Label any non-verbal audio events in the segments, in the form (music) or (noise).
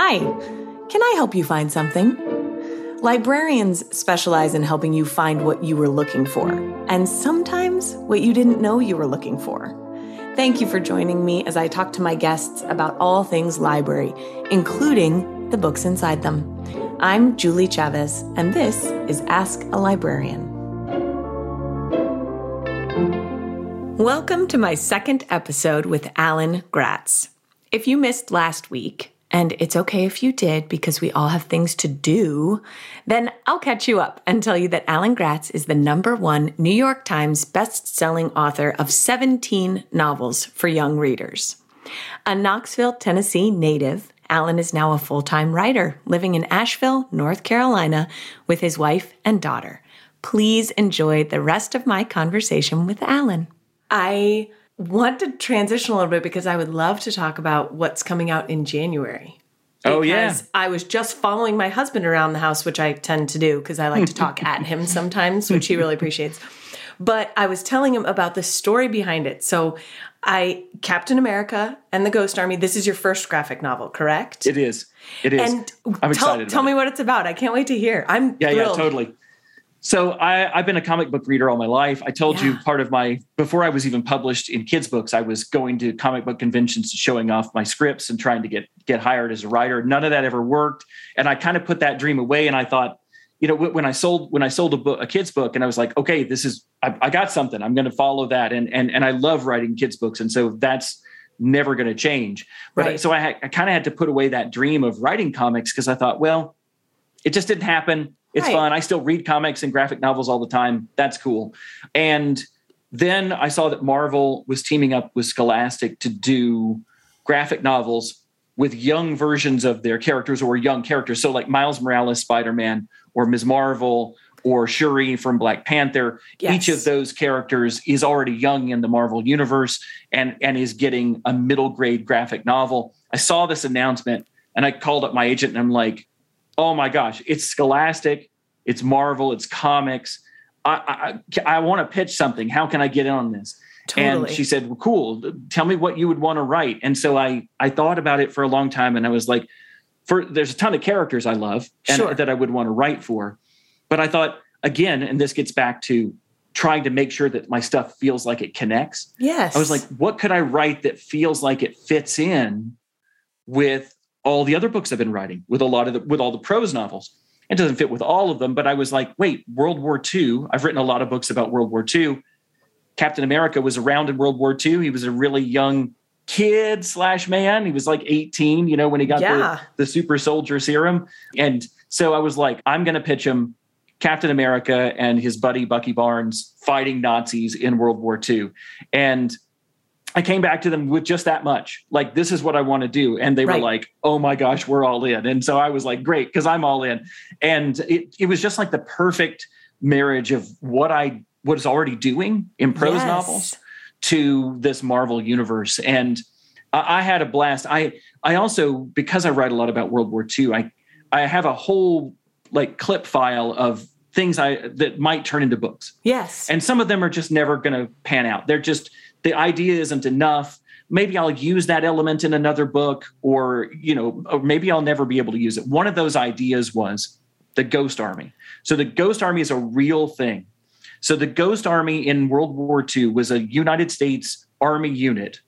Hi, can I help you find something? Librarians specialize in helping you find what you were looking for, and sometimes what you didn't know you were looking for. Thank you for joining me as I talk to my guests about all things library, including the books inside them. I'm Julie Chavez, and this is Ask a Librarian. Welcome to my second episode with Alan Gratz. If you missed last week, and it's okay if you did because we all have things to do, then I'll catch you up and tell you that Alan Gratz is the number one New York Times best-selling author of 17 novels for young readers. A Knoxville, Tennessee native, Alan is now a full-time writer living in Asheville, North Carolina with his wife and daughter. Please enjoy the rest of my conversation with Alan. I want to transition a little bit because I would love to talk about what's coming out in January. Oh, yeah. I was just following my husband around the house, which I tend to do because I like to talk at him (laughs) sometimes, which he really appreciates. But I was telling him about the story behind it. So, I Captain America and the Ghost Army. This is your first graphic novel, correct? It is. It is. And I'm tell, excited. tell me it. what it's about. I can't wait to hear. I'm Yeah, thrilled. yeah, totally. So I, I've been a comic book reader all my life. I told you part of my before I was even published in kids' books, I was going to comic book conventions, showing off my scripts and trying to get get hired as a writer. None of that ever worked, and I kind of put that dream away. And I thought, you know, when I sold when I sold a book, a kids' book, and I was like, okay, this is I, I got something. I'm going to follow that, and and and I love writing kids' books, and so that's never going to change. But Right. so I, I kind of had to put away that dream of writing comics because I thought, well, it just didn't happen. It's Right. fun. I still read comics and graphic novels all the time. That's cool. And then I saw that Marvel was teaming up with Scholastic to do graphic novels with young versions of their characters or young characters. So like Miles Morales, Spider-Man, or Ms. Marvel, or Shuri from Black Panther. Each of those characters is already young in the Marvel universe and, and is getting a middle grade graphic novel. I saw this announcement and I called up my agent and I'm like, oh my gosh, it's Scholastic, it's Marvel, it's comics. I, I, I want to pitch something. How can I get in on this? Totally. And she said, well, cool. Tell me what you would want to write. And so I, I thought about it for a long time and I was like, for there's a ton of characters I love and Sure. that I would want to write for. But I thought again, and this gets back to trying to make sure that my stuff feels like it connects. yes. I was like, what could I write that feels like it fits in with all the other books I've been writing, with a lot of the, with all the prose novels? It doesn't fit with all of them, but I was like, wait, World War II. I've written a lot of books about World War II. Captain America was around in World War II. He was a really young kid slash man. He was like 18, you know, when he got Yeah. the, the super soldier serum. And so I was like, I'm going to pitch him Captain America and his buddy Bucky Barnes fighting Nazis in World War II. And I came back to them with just that much. Like, this is what I want to do. And they Right. were like, oh my gosh, we're all in. And so I was like, great, because I'm all in. And it, it was just like the perfect marriage of what I was already doing in prose Yes. novels to this Marvel universe. And I, I had a blast. I I also, because I write a lot about World War II, I I have a whole like clip file of things I that might turn into books. Yes. And some of them are just never going to pan out. They're just the idea isn't enough. Maybe I'll use that element in another book, or you know, or maybe I'll never be able to use it. One of those ideas was the Ghost Army. So the Ghost Army is a real thing. So the Ghost Army in World War II was a United States Army unit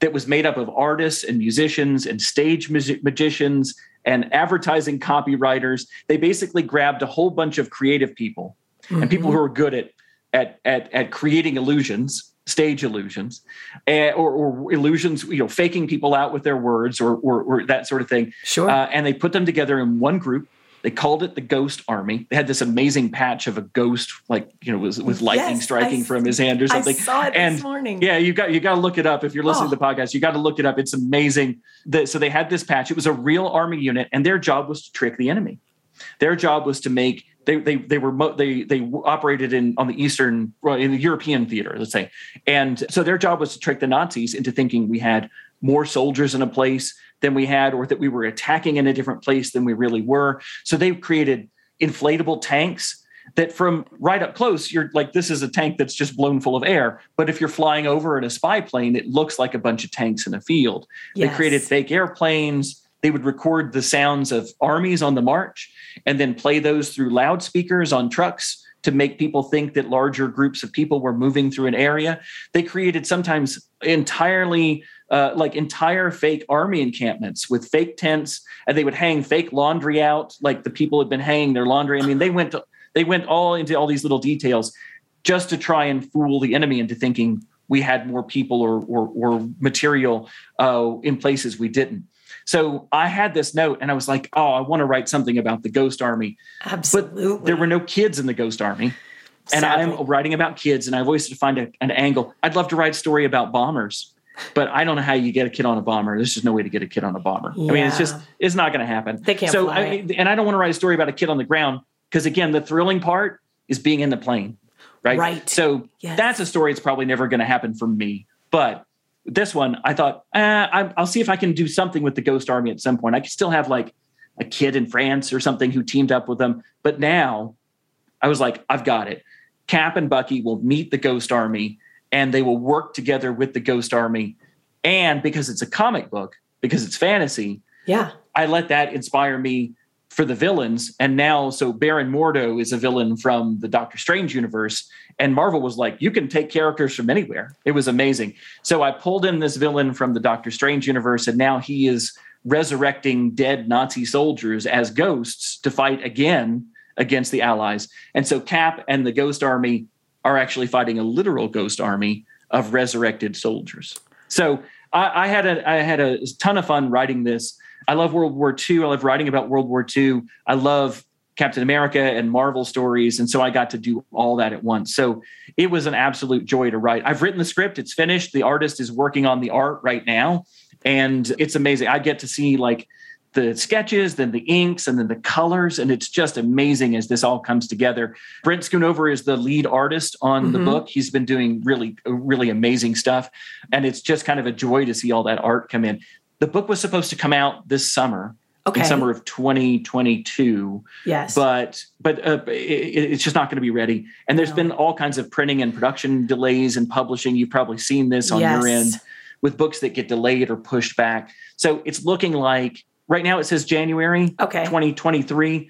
that was made up of artists and musicians and stage music- magicians and advertising copywriters. They basically grabbed a whole bunch of creative people and people Mm-hmm. who are good at at at, at creating illusions, stage illusions, eh, or, or illusions, you know, faking people out with their words or or, or that sort of thing. Sure. Uh, and they put them together in one group They called it the Ghost Army. They had this amazing patch of a ghost, like you know, was with lightning Yes, striking I- from his hand or something. I saw it and this morning. yeah, you got you got to look it up if you're listening Oh. to the podcast. You got to look it up. It's amazing. So they had this patch. It was a real army unit, and their job was to trick the enemy. Their job was to make they they they were mo- they they operated in on the eastern well, in the European theater, let's say, and so their job was to trick the Nazis into thinking we had more soldiers in a place than we had, or that we were attacking in a different place than we really were. So they created inflatable tanks that from right up close, you're like, this is a tank that's just blown full of air. But if you're flying over in a spy plane, it looks like a bunch of tanks in a field. They created fake airplanes. They would record the sounds of armies on the march and then play those through loudspeakers on trucks to make people think that larger groups of people were moving through an area. They created sometimes entirely uh, like entire fake army encampments with fake tents, and they would hang fake laundry out, like the people had been hanging their laundry. I mean, they went to, they went all into all these little details just to try and fool the enemy into thinking we had more people or or, or material uh, in places we didn't. So I had this note, and I was like, "Oh, I want to write something about the Ghost Army." Absolutely. There were no kids in the Ghost Army, and Sadly. I'm writing about kids, and I've always to find a, an angle. I'd love to write a story about bombers, but I don't know how you get a kid on a bomber. There's just no way to get a kid on a bomber. I mean, it's just it's not going to happen. They can't So, fly. I, and I don't want to write a story about a kid on the ground because again, the thrilling part is being in the plane, right? Right. So Yes. that's a story that's probably never going to happen for me, but this one, I thought, eh, I'll see if I can do something with the Ghost Army at some point. I could still have like a kid in France or something who teamed up with them. But now I was like, I've got it. Cap and Bucky will meet the Ghost Army and they will work together with the Ghost Army. And because it's a comic book, because it's fantasy, yeah. I let that inspire me for the villains. And now, so Baron Mordo is a villain from the Doctor Strange universe. And Marvel was like, you can take characters from anywhere. It was amazing. So I pulled in this villain from the Doctor Strange universe, and now he is resurrecting dead Nazi soldiers as ghosts to fight again against the Allies. And so Cap and the Ghost Army are actually fighting a literal ghost army of resurrected soldiers. So I, I had a I had a ton of fun writing this. I love World War II. I love writing about World War II. I love Captain America and Marvel stories. And so I got to do all that at once. So it was an absolute joy to write. I've written the script, it's finished. The artist is working on the art right now. And it's amazing. I get to see like the sketches, then the inks, and then the colors. And it's just amazing as this all comes together. Brent Schoonover is the lead artist on the Mhm. book. He's been doing really, really amazing stuff. And it's just kind of a joy to see all that art come in. The book was supposed to come out this summer, Okay. in summer of 2022 yes. but but uh, it, it's just not going to be ready. And there's No. been all kinds of printing and production delays and publishing. You've probably seen this on your end with books that get delayed or pushed back. So it's looking like right now it says january Okay. 2023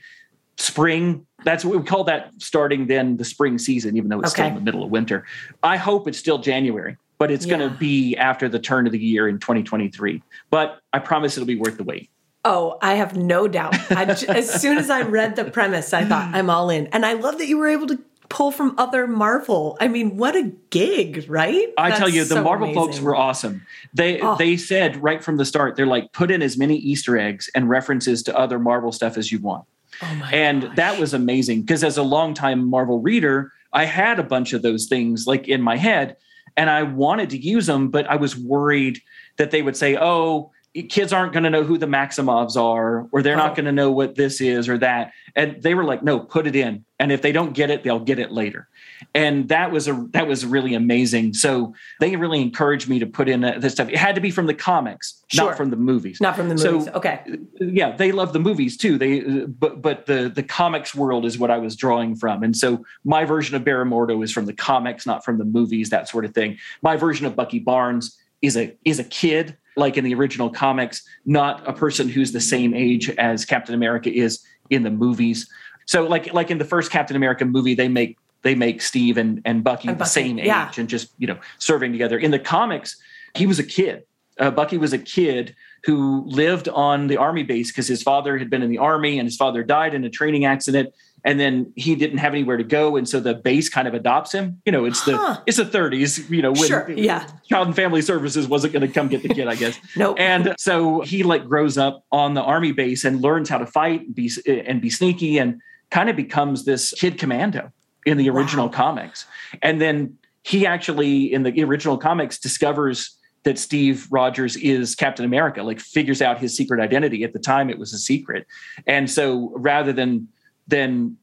spring. That's what we call that starting then the spring season even though it's still in the middle of winter. I hope it's still january but it's going to be after the turn of the year in 2023 but i promise it'll be worth the wait Oh, I have no doubt. (laughs) As soon as I read the premise, I thought I'm all in, and I love that you were able to pull from other Marvel. I mean, what a gig, right? I tell you, the so Marvel folks were awesome. They Oh. they said right from the start, they're like, put in as many Easter eggs and references to other Marvel stuff as you want. Oh my and gosh. that was amazing because as a longtime Marvel reader, I had a bunch of those things like in my head, and I wanted to use them, but I was worried that they would say, "Oh, kids aren't going to know who the Maximoffs are, or they're Oh. not going to know what this is or that." And they were like, "No, put it in, and if they don't get it, they'll get it later." And that was a that was really amazing. So they really encouraged me to put in uh, this stuff. It had to be from the comics, Sure. not from the movies not from the movies. So- okay. yeah they love the movies too they uh, but but the the comics world is what i was drawing from and so my version of Baron Mordo is from the comics not from the movies that sort of thing my version of bucky barnes is a is a kid like in the original comics not a person who's the same age as captain america is in the movies so like like in the first captain america movie they make they make steve and, and bucky And the Bucky, same age yeah. and just you know serving together in the comics he was a kid uh, Bucky was a kid who lived on the army base because his father had been in the army and his father died in a training accident. And then he didn't have anywhere to go and so the base kind of adopts him you know it's the Huh. it's the 30s you know when Sure, yeah. child and family services wasn't going to come get the kid i guess (laughs) Nope. and so he like grows up on the army base and learns how to fight and be and be sneaky and kind of becomes this kid commando in the original Wow. comics and then he actually in the original comics discovers that Steve Rogers is Captain America, like figures out his secret identity. At the time, it was a secret, and so rather than than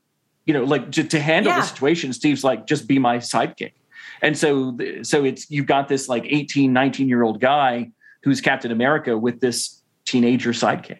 you know like to, to handle Yeah. the situation, Steve's like just be my sidekick, and so so it's you've got this like 18, 19 year old guy who's Captain America with this teenager sidekick.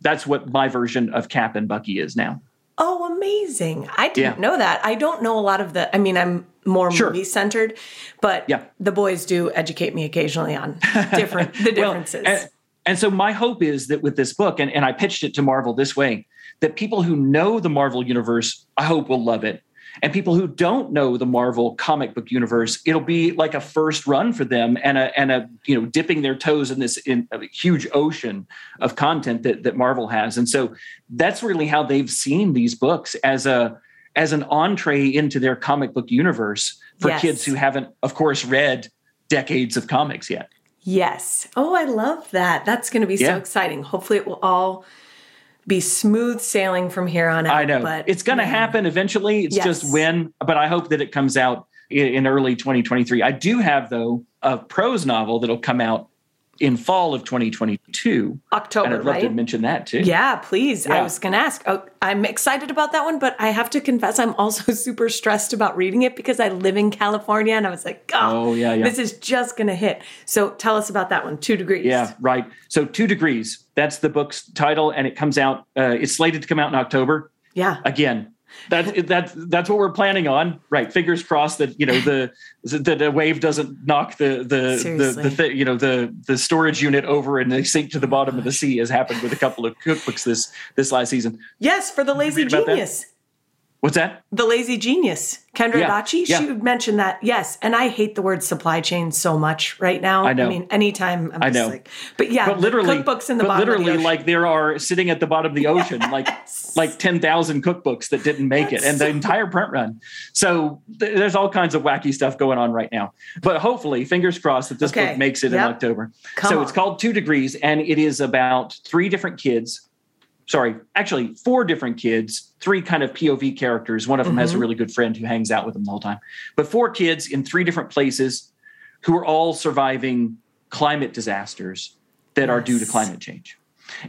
That's what my version of Cap and Bucky is now. Oh, amazing. I didn't Yeah. know that. I don't know a lot of the, I mean, I'm more Sure. movie centered, but Yeah. the boys do educate me occasionally on different, the (laughs) Well, differences. and, and so my hope is that with this book, and, and I pitched it to Marvel this way, that people who know the Marvel universe, I hope will love it. And people who don't know the Marvel comic book universe, it'll be like a first run for them and a and a you know dipping their toes in this in a huge ocean of content that that Marvel has. And so that's really how they've seen these books as a as an entree into their comic book universe for Yes. kids who haven't, of course, read decades of comics yet. yes. Oh, I love that. That's going to be so exciting. Hopefully, it will all be smooth sailing from here on out. I know but it's going to man. happen eventually. It's Yes. just when, but I hope that it comes out in, early 2023. I do have though a prose novel that'll come out in fall of 2022, October, and I'd love right? to mention that too. Yeah, please. I was going to ask. Oh, I'm excited about that one, but I have to confess, I'm also (laughs) super stressed about reading it because I live in California and I was like, oh, Oh, yeah, yeah. this is just going to hit. So tell us about that one. Two degrees. Yeah, right. So two degrees. That's the book's title, and it comes out. Uh, it's slated to come out in October. Yeah. Again, that's that's that's what we're planning on. Right. Fingers crossed that you know the (laughs) that a wave doesn't knock the the Seriously. the, the you know the the storage unit over and they sink to the bottom of the sea, as happened with a couple of cookbooks this this last season. Yes, for the lazy genius. that? What's that? The lazy genius. Kendra Yeah, Dachi, yeah. she mentioned that. Yes. And I hate the word supply chain so much right now. I know. I mean, anytime I'm I just know. like, but yeah, But literally, cookbooks in the but bottom literally, of the ocean. like there are sitting at the bottom of the ocean, (laughs) like like ten thousand cookbooks that didn't make it, That's and the entire print run. So th- there's all kinds of wacky stuff going on right now. But hopefully, fingers crossed that this Okay. book makes it in October. Come so on. it's called Two Degrees, and it is about three different kids. Sorry, actually, four different kids, three kind of POV characters. One of them has Mm-hmm. a really good friend who hangs out with them the whole time. But four kids in three different places who are all surviving climate disasters that are due to climate change.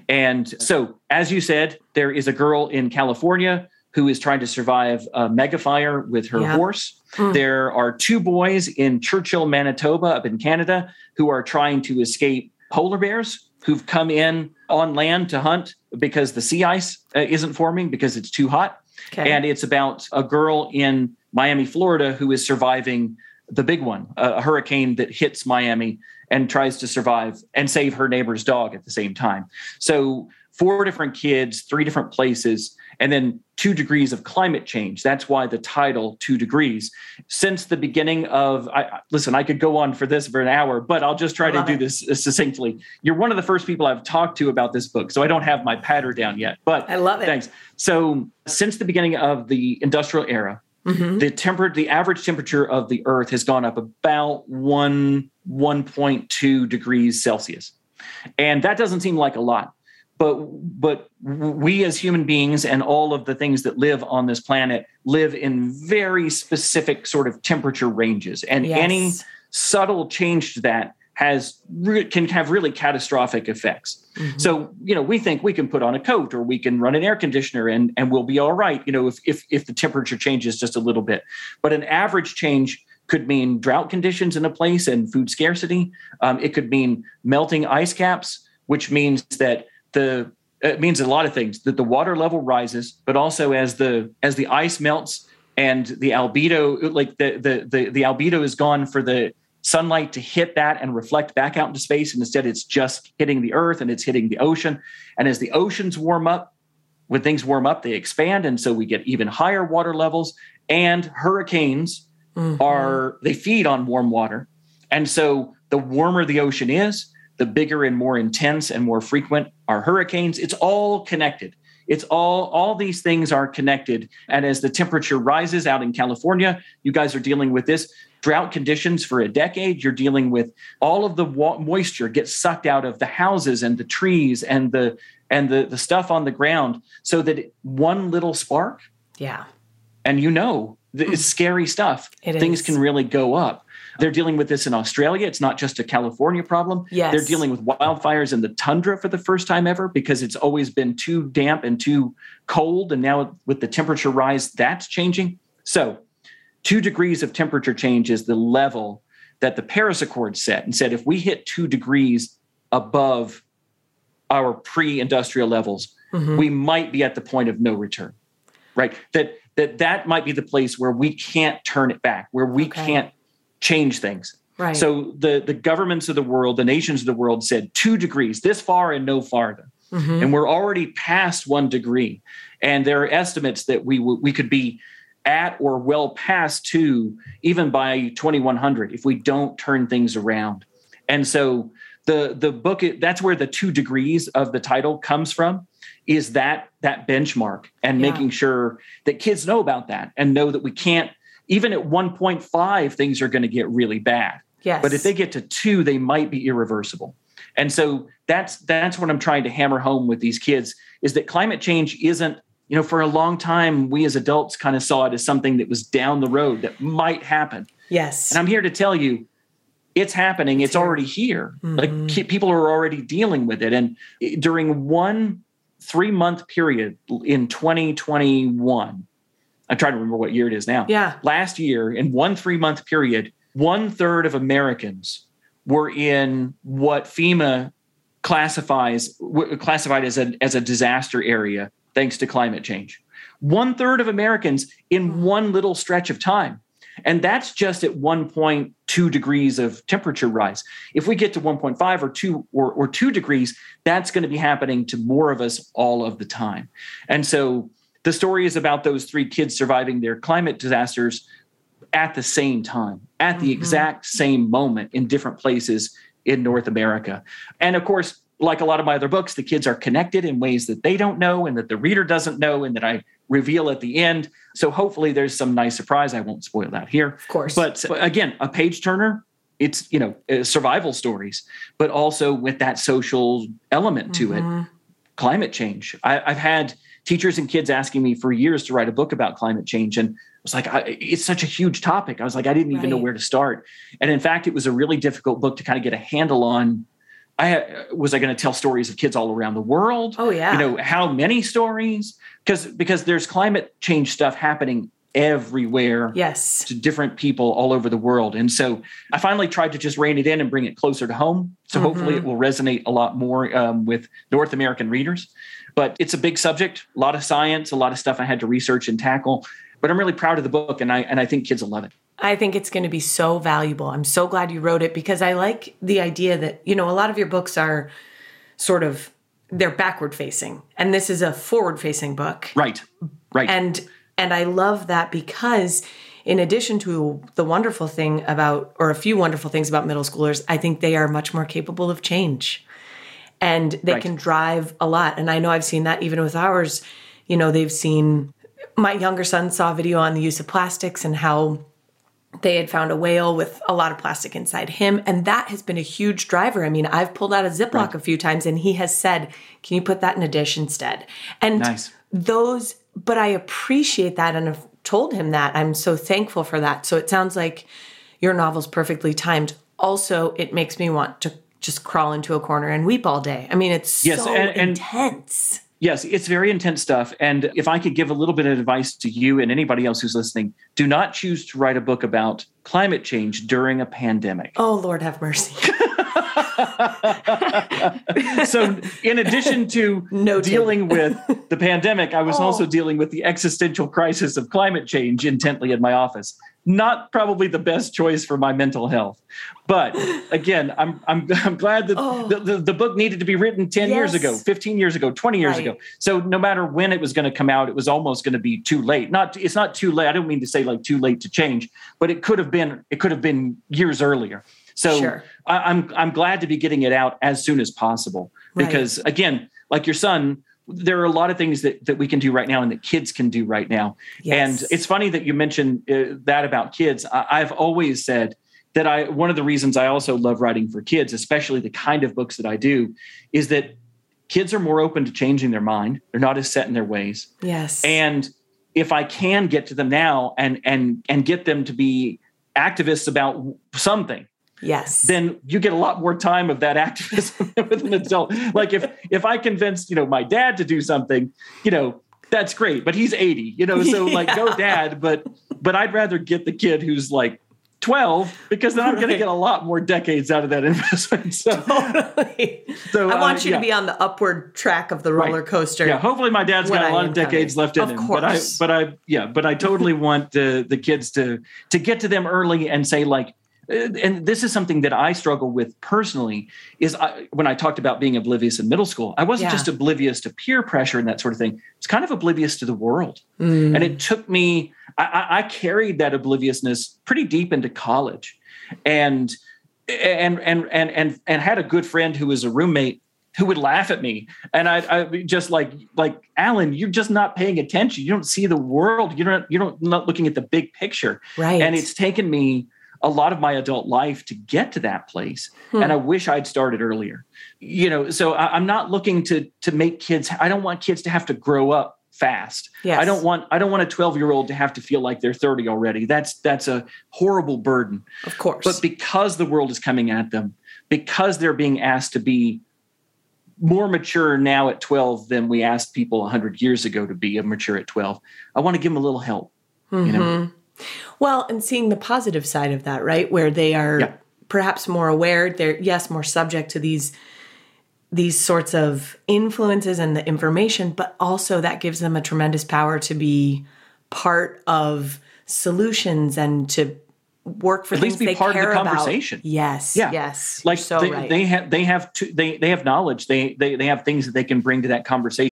And so, as you said, there is a girl in California who is trying to survive a mega fire with her Yeah. horse. Mm. There are two boys in Churchill, Manitoba, up in Canada, who are trying to escape polar bears who've come in on land to hunt because the sea ice uh, isn't forming because it's too hot. Okay. And it's about a girl in Miami, Florida, who is surviving the big one, a a hurricane that hits Miami and tries to survive and save her neighbor's dog at the same time. So, four different kids, three different places, and then two degrees of climate change. That's why the title, Two Degrees. Since the beginning of, I, listen, I could go on for this for an hour, but I'll just try to do it. this succinctly. You're one of the first people I've talked to about this book, so I don't have my patter down yet. But I love it. Thanks. So, since the beginning of the industrial era, Mhm. the temper the average temperature of the earth has gone up about 1 1.2 degrees celsius and that doesn't seem like a lot but but we as human beings and all of the things that live on this planet live in very specific sort of temperature ranges and Yes. any subtle change to that has can have really catastrophic effects Mhm. so, you know, we think we can put on a coat or we can run an air conditioner and, and we'll be all right, you know, if, if, if the temperature changes just a little bit. But an average change could mean drought conditions in a place and food scarcity. Um, it could mean melting ice caps, which means that the it means a lot of things that the water level rises, but also as the as the ice melts and the albedo, like the the the, the albedo is gone for the sunlight to hit that and reflect back out into space. And instead, it's just hitting the earth and it's hitting the ocean. And as the oceans warm up, when things warm up, they expand. And so we get even higher water levels. And hurricanes Mhm. are, they feed on warm water. And so the warmer the ocean is, the bigger and more intense and more frequent are hurricanes. It's all connected. It's all all these things are connected. And as the temperature rises out in California, you guys are dealing with this drought conditions for a decade. You're dealing with all of the wa- moisture gets sucked out of the houses and the trees and the and the the stuff on the ground, so that one little spark, Yeah. and you know, it's hmm. scary stuff. It Things is. can really go up. They're dealing with this in Australia. It's not just a California problem. Yes. They're dealing with wildfires in the tundra for the first time ever because it's always been too damp and too cold. And now with the temperature rise, that's changing. So, two degrees of temperature change is the level that the Paris Accord set and said if we hit two degrees above our pre industrial levels, Mhm. we might be at the point of no return right that that that might be the place where we can't turn it back where we Okay. can't change things Right. so the the governments of the world the nations of the world said 2 degrees this far and no farther Mhm. and we're already past 1 degree and there are estimates that we w- we could be at or well past 2 even by 2100 if we don't turn things around and so the the book that's where the 2 degrees of the title comes from is that that benchmark and Yeah. making sure that kids know about that and know that we can't even at 1.5 things are going to get really bad yes. but if they get to 2 they might be irreversible and so that's that's what i'm trying to hammer home with these kids is that climate change isn't you know for a long time we as adults kind of saw it as something that was down the road that might happen yes. and i'm here to tell you it's happening it's already here like Mhm. ki- people are already dealing with it and during one three month period in 2021 i'm trying to remember what year it is now. Yeah. last year in one three month period one third of americans were in what fema classifies classified as a, as a disaster area thanks to climate change. One third of americans in hmm. one little stretch of time. And that's just at 1.2 degrees of temperature rise. If we get to 1.5 or 2 or, or 2 degrees that's going to be happening to more of us all of the time. And so the story is about those three kids surviving their climate disasters at the same time, at the Mhm. exact same moment in different places in North America. And of course, like a lot of my other books, the kids are connected in ways that they don't know and that the reader doesn't know and that I reveal at the end. So hopefully there's some nice surprise. I won't spoil that here. Of course. But again, a page turner. It's you know uh, survival stories, but also with that social element to it Mhm. climate change. I, I've had teachers and kids asking me for years to write a book about climate change, and I was like, I, it's such a huge topic. I was like, I didn't even know where to start. And in fact, it was a really difficult book to kind of get a handle on. I had- was I going to tell stories of kids all around the world? Oh yeah. You know how many stories? Because because there's climate change stuff happening everywhere yes. to different people all over the world. And so I finally tried to just rein it in and bring it closer to home. So hopefully Mhm. it will resonate a lot more um, with North American readers. But it's a big subject, a lot of science, a lot of stuff I had to research and tackle. But I'm really proud of the book, and I and I think kids will love it. I think it's going to be so valuable. I'm so glad you wrote it because I like the idea that, you know, a lot of your books are sort of they're backward facing and this is a forward facing book. Right, right. And and I love that because in addition to the wonderful thing about or a few wonderful things about middle schoolers, I think they are much more capable of change. And they Right. can drive a lot. And I know I've seen that even with ours. You know, they've seen my younger son saw a video on the use of plastics and how they had found a whale with a lot of plastic inside him. And that has been a huge driver. I mean, I've pulled out a Ziploc Right. a few times and he has said, Can you put that in a dish instead? And Nice. those, but I appreciate that and have told him that. I'm so thankful for that. So it sounds like your novel's perfectly timed. Also, it makes me want to just crawl into a corner and weep all day. I mean, it's Yes, so and- and- intense. Yes, it's very intense stuff. And if I could give a little bit of advice to you and anybody else who's listening, do not choose to write a book about climate change during a pandemic. Oh, Lord have mercy. (laughs) (laughs) so, in addition to Noted. dealing with the (laughs) pandemic, I was Oh. also dealing with the existential crisis of climate change intently in my office. Not probably the best choice for my mental health, but again, I'm I'm, I'm glad that Oh. the, the, the book needed to be written ten years ago, fifteen years ago, twenty years Right. ago. So no matter when it was going to come out, it was almost going to be too late. Not it's not too late. I don't mean to say like too late to change, but it could have been it could have been years earlier. So Sure. I, I'm I'm glad to be getting it out as soon as possible Right. because again, like your son, there are a lot of things that, that we can do right now and that kids can do right now. Yes. And it's funny that you mentioned uh, that about kids. I, I've always said that I, one of the reasons I also love writing for kids, especially the kind of books that I do, is that kids are more open to changing their mind. They're not as set in their ways. Yes. And if I can get to them now and, and, and get them to be activists about something, yes. then you get a lot more time of that activism (laughs) with an adult. Like if if I convinced, you know, my dad to do something, you know, that's great, but he's 80, you know, so like go (laughs) dad, but but I'd rather get the kid who's like 12 because then I'm going to get a lot more decades out of that (laughs) investment. So, totally. so I want uh, you yeah. to be on the upward track of the roller Right. coaster. Yeah, hopefully my dad's got a lot of decades coming. left in Of him. But I, course. but I, yeah, but I totally want the the kids to to get to them early and say like, uh, and this is something that I struggle with personally. Is I, when I talked about being oblivious in middle school, I wasn't Yeah. just oblivious to peer pressure and that sort of thing. It's kind of oblivious to the world, Mm. and it took me. I, I, carried that obliviousness pretty deep into college, and and and and and and had a good friend who was a roommate who would laugh at me and I, I just like like alan you're just not paying attention you don't see the world you don't you don't not looking at the big picture right. and it's taken me a lot of my adult life to get to that place Hmm. and i wish i'd started earlier you know so I, i'm not looking to to make kids i don't want kids to have to grow up fast Yes. i don't want i don't want a 12 year old to have to feel like they're 30 already that's that's a horrible burden of course. but because the world is coming at them, because they're being asked to be more mature now at 12 than we asked people 100 years ago to be mature at 12, I want to give them a little help. You know, Mhm. Well, and seeing the positive side of that, right? Where they are Yeah. perhaps more aware, they're yes, more subject to these these sorts of influences and the information, but also that gives them a tremendous power to be part of solutions and to work for At least be they part of the care about. conversation. Yes. Yeah. Yes. like so they, right. they have they have to, they they have knowledge. They they they have things that they can bring to that conversation.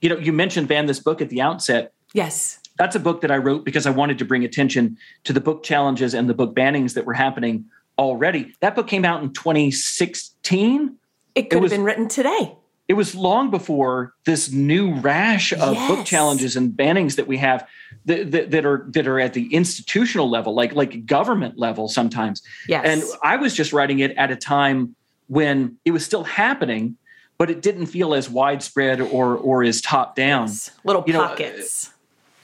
You know, you mentioned ban this book at the outset. yes. That's a book that I wrote because I wanted to bring attention to the book challenges and the book bannings that were happening already. That book came out in 2016. It could was- have been written today. it was long before this new rash of book challenges and bannings that we have that, that, that are that are at the institutional level like like government level sometimes Yes. and i was just writing it at a time when it was still happening but it didn't feel as widespread or or as top down Yes. little you know, pockets.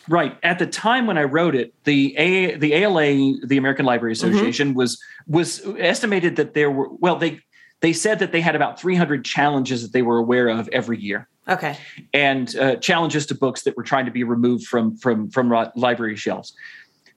Right. At the time when I wrote it, the A, the ALA, the American Library Mm-hmm. Association, was was estimated that there were well they they said that they had about 300 challenges that they were aware of every year, okay. and uh, challenges to books that were trying to be removed from from from library shelves.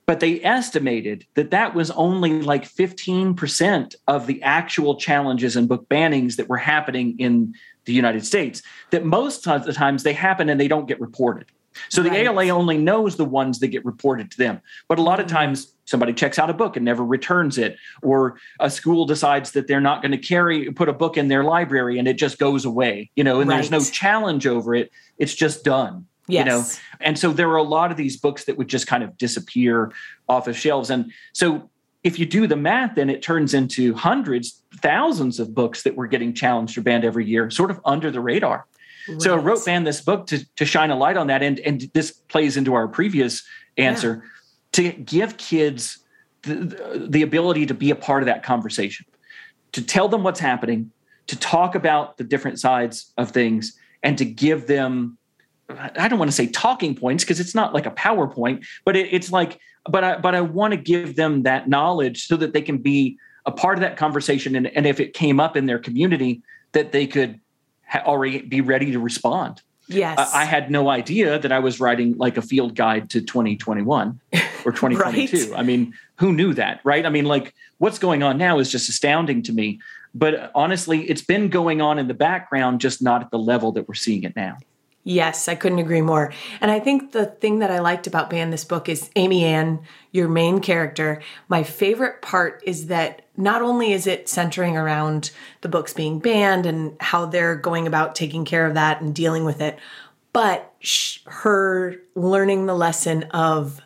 But they estimated that that was only like 15% of the actual challenges and book bannings that were happening in the United States. That most of the times they happen and they don't get reported. So the ALA only knows the ones that get reported to them. But a lot of mm-hmm. times somebody checks out a book and never returns it, or a school decides that they're not going to carry put a book in their library and it just goes away, you know, and there's no challenge over it. It's just done. Yes. You know, and so there are a lot of these books that would just kind of disappear off of shelves. And so if you do the math, then it turns into hundreds, thousands of books that were getting challenged or banned every year, sort of under the radar. So I wrote ban this book to, to shine a light on that. And, and this plays into our previous answer to give kids the, the ability to be a part of that conversation. to tell them what's happening, to talk about the different sides of things, and to give them I don't want to say talking points because it's not like a PowerPoint, but it, it's like, but I, but I want to give them that knowledge so that they can be a part of that conversation. And, and if it came up in their community, that they could ha- already be ready to respond. Yes. I, I had no idea that I was writing like a field guide to 2021 (laughs) or 2022. Right. I mean, who knew that, right? I mean, like what's going on now is just astounding to me. But honestly, it's been going on in the background, just not at the level that we're seeing it now. Yes, I couldn't agree more. And I think the thing that I liked about Ban this book is Amy Anne, your main character. My favorite part is that not only is it centering around the books being banned and how they're going about taking care of that and dealing with it, but sh- her learning the lesson of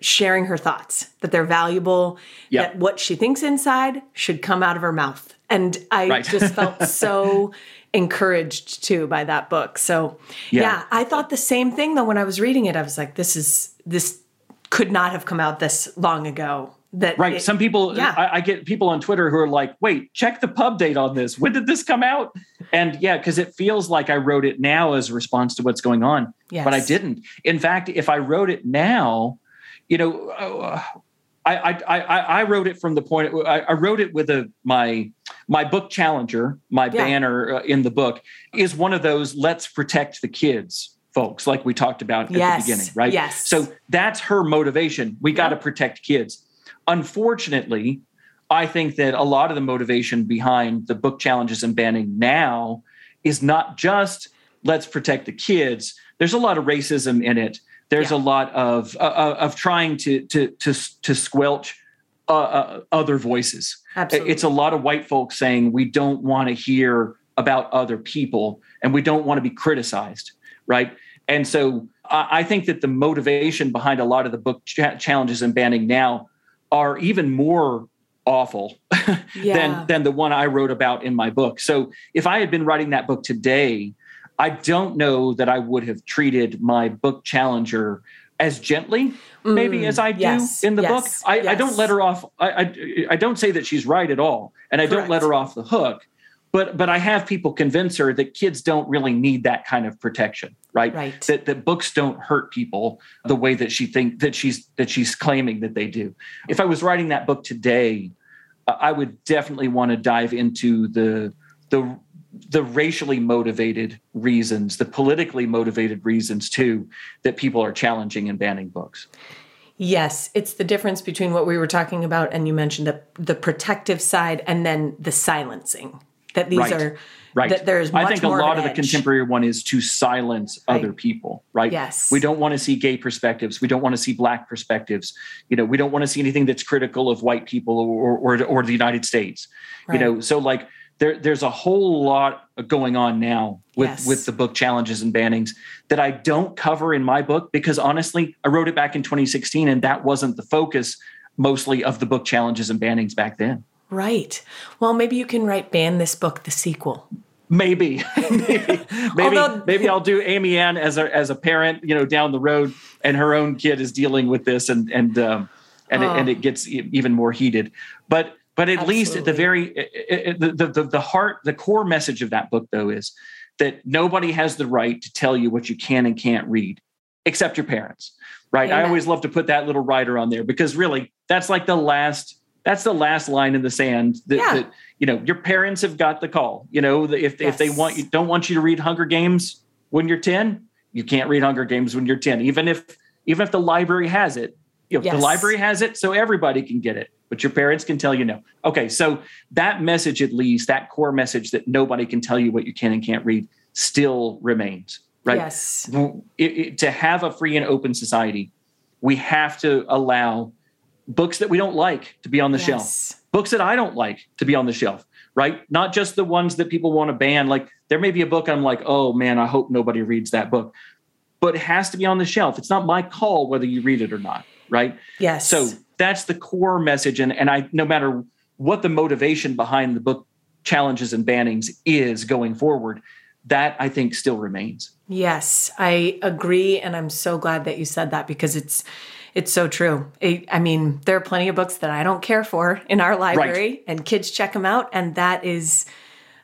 sharing her thoughts, that they're valuable, Yeah. that what she thinks inside should come out of her mouth. And I Right. just felt (laughs) so encouraged too by that book. So yeah. Yeah. I thought the same thing though when I was reading it. I was like, this is this could not have come out this long ago. That Right. it- Some people, yeah. I, I get people on Twitter who are like, wait, check the pub date on this. When did this come out? And yeah, because it feels like I wrote it now as a response to what's going on, but I didn't. In fact, if I wrote it now, you know, uh, I, I, I, I wrote it from the point, I, I wrote it with a, my, my book challenger, my Yeah. banner uh, in the book is one of those let's protect the kids folks, like we talked about at Yes. the beginning, right? Yes. So that's her motivation. We got to protect kids. Unfortunately, I think that a lot of the motivation behind the book challenges and banning now is not just let's protect the kids. There's a lot of racism in it. There's Yeah. a lot of uh, uh, of trying to to to to squelch uh, uh, other voices. Absolutely. It's a lot of white folks saying we don't want to hear about other people and we don't want to be criticized, right? And so I, I think that the motivation behind a lot of the book cha- challenges and banning now are even more awful (laughs) Yeah. than than the one I wrote about in my book. So if I had been writing that book today, I don't know that I would have treated my book challenger as gently maybe Mm, as I do yes, in the book. yes, I, I don't let her off. I, I I don't say that she's right at all, and I don't let her off the hook. But but I have people convince her that kids don't really need that kind of protection, right? Right. That that books don't hurt people the way that she think that she's that she's claiming that they do. If I was writing that book today, I would definitely want to dive into the the the racially motivated reasons, the politically motivated reasons too, that people are challenging and banning books. Yes, it's the difference between what we were talking about, and you mentioned the the protective side, and then the silencing. That these Right. are Right. that there's much I think a lot of, of the contemporary one is to silence other people, right? Yes. We don't want to see gay perspectives. We don't want to see black perspectives. You know, we don't want to see anything that's critical of white people or or, or the United States. You know, so like there there's a whole lot going on now with Yes. with the book challenges and bannings that I don't cover in my book because honestly, I wrote it back in 2016 and that wasn't the focus mostly of the book challenges and bannings back then. Right. Well, maybe you can write ban this book, the sequel. Maybe, (laughs) maybe, maybe, Although- maybe I'll do Amy Anne as a as a parent, you know, down the road, and her own kid is dealing with this, and and um, and it, and it gets even more heated. But but at least at the very it- it- the, the the heart, the core message of that book though is that nobody has the right to tell you what you can and can't read, except your parents, right? I always love to put that little writer on there because really that's like the last that's the last line in the sand that, Yeah. that you know your parents have got the call you know if, if they want you don't want you to read hunger games when you're 10 you can't read hunger games when you're 10 even if even if the library has it you know, Yes. the library has it so everybody can get it but your parents can tell you no okay so that message at least that core message that nobody can tell you what you can and can't read still remains right Yes. it, it- to have a free and open society, we have to allow books that we don't like to be on the Yes. shelf, books that I don't like to be on the shelf, right? Not just the ones that people want to ban. Like there may be a book I'm like, oh man, I hope nobody reads that book, but it has to be on the shelf. It's not my call whether you read it or not, right? Yes. So that's the core message. And, and I, no matter what the motivation behind the book challenges and bannings is going forward, that I think still remains. Yes, I agree and I'm so glad that you said that because it's It's so true. I I mean, there are plenty of books that I don't care for in our library, and kids check them out, and that is.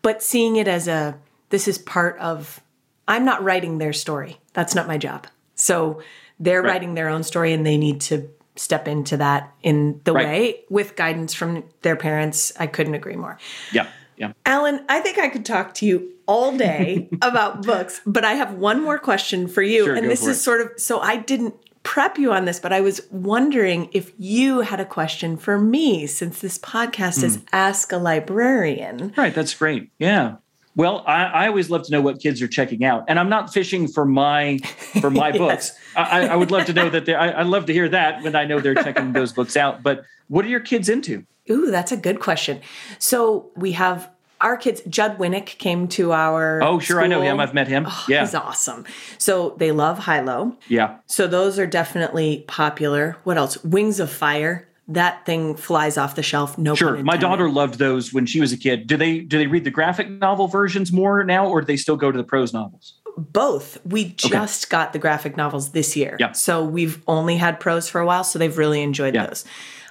But seeing it as a this is part of. I'm not writing their story. That's not my job. So they're writing their own story, and they need to step into that in the Right. way with guidance from their parents. I couldn't agree more. Yeah. Yeah. Alan, I think I could talk to you all day (laughs) about books, but I have one more question for you. Sure, and this is it. sort of so I didn't prep you on this, but I was wondering if you had a question for me since this podcast Hmm. is Ask a Librarian. Right. That's great. Yeah. Well, I, I always love to know what kids are checking out, and I'm not fishing for my for my (laughs) books. I, I would love to know that. they I, I love to hear that when I know they're checking those books out. But what are your kids into? Ooh, that's a good question. So we have our kids, Judd Winick came to our Oh, sure, I know him. I've met him. Oh, yeah, He's awesome. So they love Hilo. yeah. So those are definitely popular. What else? Wings of Fire. That thing flies off the shelf. No, Sure. My daughter loved those when she was a kid. Do they do they read the graphic novel versions more now, or do they still go to the prose novels? Both. We just got the graphic novels this year. Yeah. So we've only had prose for a while, so they've really enjoyed Yeah. those.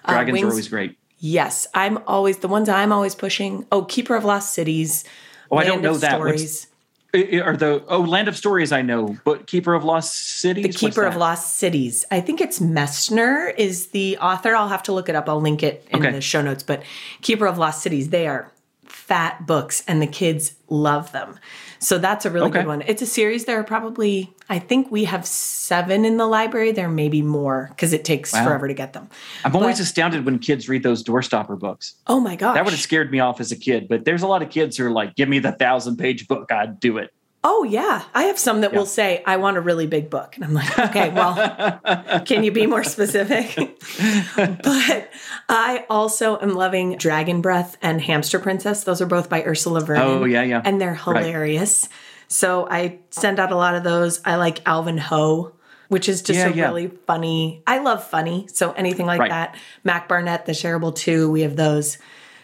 Uh, Dragons Wings- are always great. Yes, I'm always the ones I'm always pushing. Oh, Keeper of Lost Cities. Oh, I don't know that. What's- Stories. I- Are the oh Land of Stories I know, but Keeper of Lost Cities. The Keeper of? Lost Cities. I think it's Messner is the author. I'll have to look it up. I'll link it in Okay. the show notes. But Keeper of Lost Cities, they are fat books and the kids love them. So that's a really Okay. good one. It's a series. There are probably, I think we have seven in the library. There may be more because it takes forever to get them. I'm always astounded when kids read those doorstopper books. Oh my gosh. That would have scared me off as a kid. But there's a lot of kids who are like, "Give me the thousand page book, I'd do it." Oh yeah, I have some that Yeah. will say, "I want a really big book," and I'm like, "Okay, well, (laughs) can you be more specific?" (laughs) but I also am loving Dragon Breath and Hamster Princess. Those are both by Ursula Vernon. Oh, yeah, yeah. and they're Right. hilarious. So I send out a lot of those. I like Alvin Ho. Which is just Yeah, a yeah. really funny. I love funny, so anything like Right. that. Mac Barnett, The Terrible Two, we have those.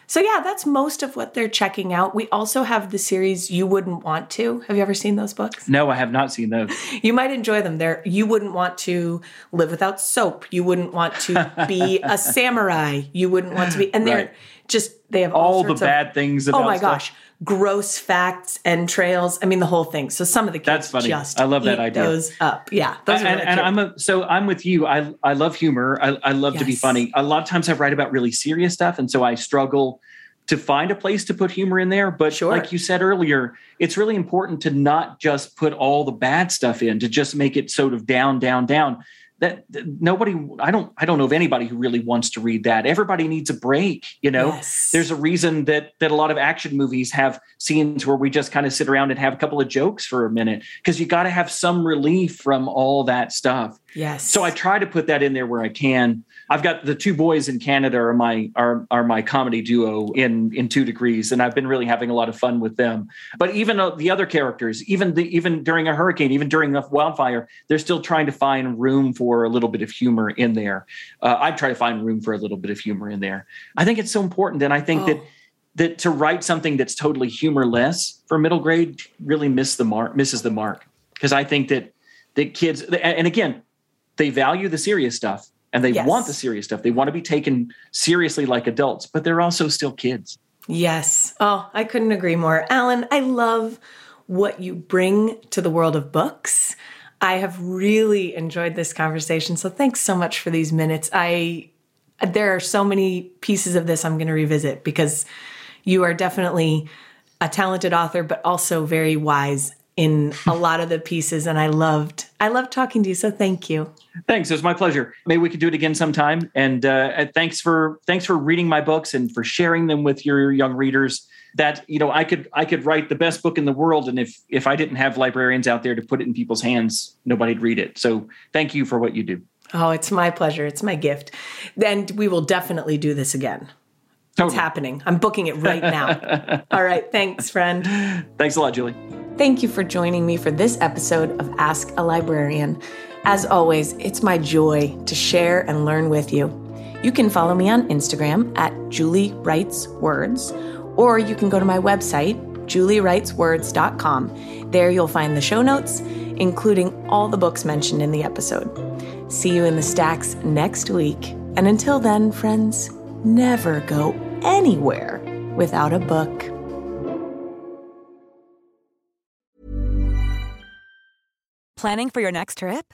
So yeah, that's most of what they're checking out. We also have the series You Wouldn't Want to. Have you ever seen those books? No, I have not seen those. (laughs) You might enjoy them. There, you wouldn't want to live without soap. You wouldn't want to be (laughs) a samurai. You wouldn't want to be, and they're Right. Just they have all, All the of- bad things about Oh my stuff. gosh, gross facts and trails. I mean, the whole thing. So some of the kids That's funny. just I love that idea. Those up, yeah. Those and, really and. I'm a, so I'm with you. I I love humor. I, I love to be funny. A lot of times I write about really serious stuff, and so I struggle to find a place to put humor in there. But Sure. like you said earlier, it's really important to not just put all the bad stuff in, to just make it sort of down, down, down. That, nobody, I don't, I don't know of anybody who really wants to read that. Everybody needs a break. You know, Yes. there's a reason that that a lot of action movies have scenes where we just kind of sit around and have a couple of jokes for a minute because you got to have some relief from all that stuff. yes. So I try to put that in there where I can. I've got the two boys in Canada are my are are my comedy duo in in two degrees, and I've been really having a lot of fun with them. But even uh, the other characters, even the even during a hurricane, even during a wildfire, they're still trying to find room for a little bit of humor in there. Uh, I try to find room for a little bit of humor in there. I think it's so important, and I think that Oh. that to write something that's totally humorless for middle grade really miss the mark misses the mark because I think that that kids and again they value the serious stuff and they Yes. want the serious stuff. They want to be taken seriously like adults, but they're also still kids. Yes. Oh, I couldn't agree more. Alan, I love what you bring to the world of books. I have really enjoyed this conversation. So thanks so much for these minutes. I there are so many pieces of this I'm going to revisit because you are definitely a talented author but also very wise in a (laughs) lot of the pieces and I loved I loved talking to you. So thank you. Thanks. It was my pleasure. Maybe we could do it again sometime. And uh, thanks for thanks for reading my books and for sharing them with your young readers. That you know, I could I could write the best book in the world, and if if I didn't have librarians out there to put it in people's hands, nobody'd read it. So thank you for what you do. Oh, it's my pleasure. It's my gift. Then we will definitely do this again. It's happening. I'm booking it right now. (laughs) All right. Thanks, friend. Thanks a lot, Julie. Thank you for joining me for this episode of Ask a Librarian. As always, it's my joy to share and learn with you. You can follow me on Instagram at Julie Writes Words, or you can go to my website, juliewriteswords.com. There you'll find the show notes, including all the books mentioned in the episode. See you in the stacks next week. And until then, friends, never go anywhere without a book. Planning for your next trip?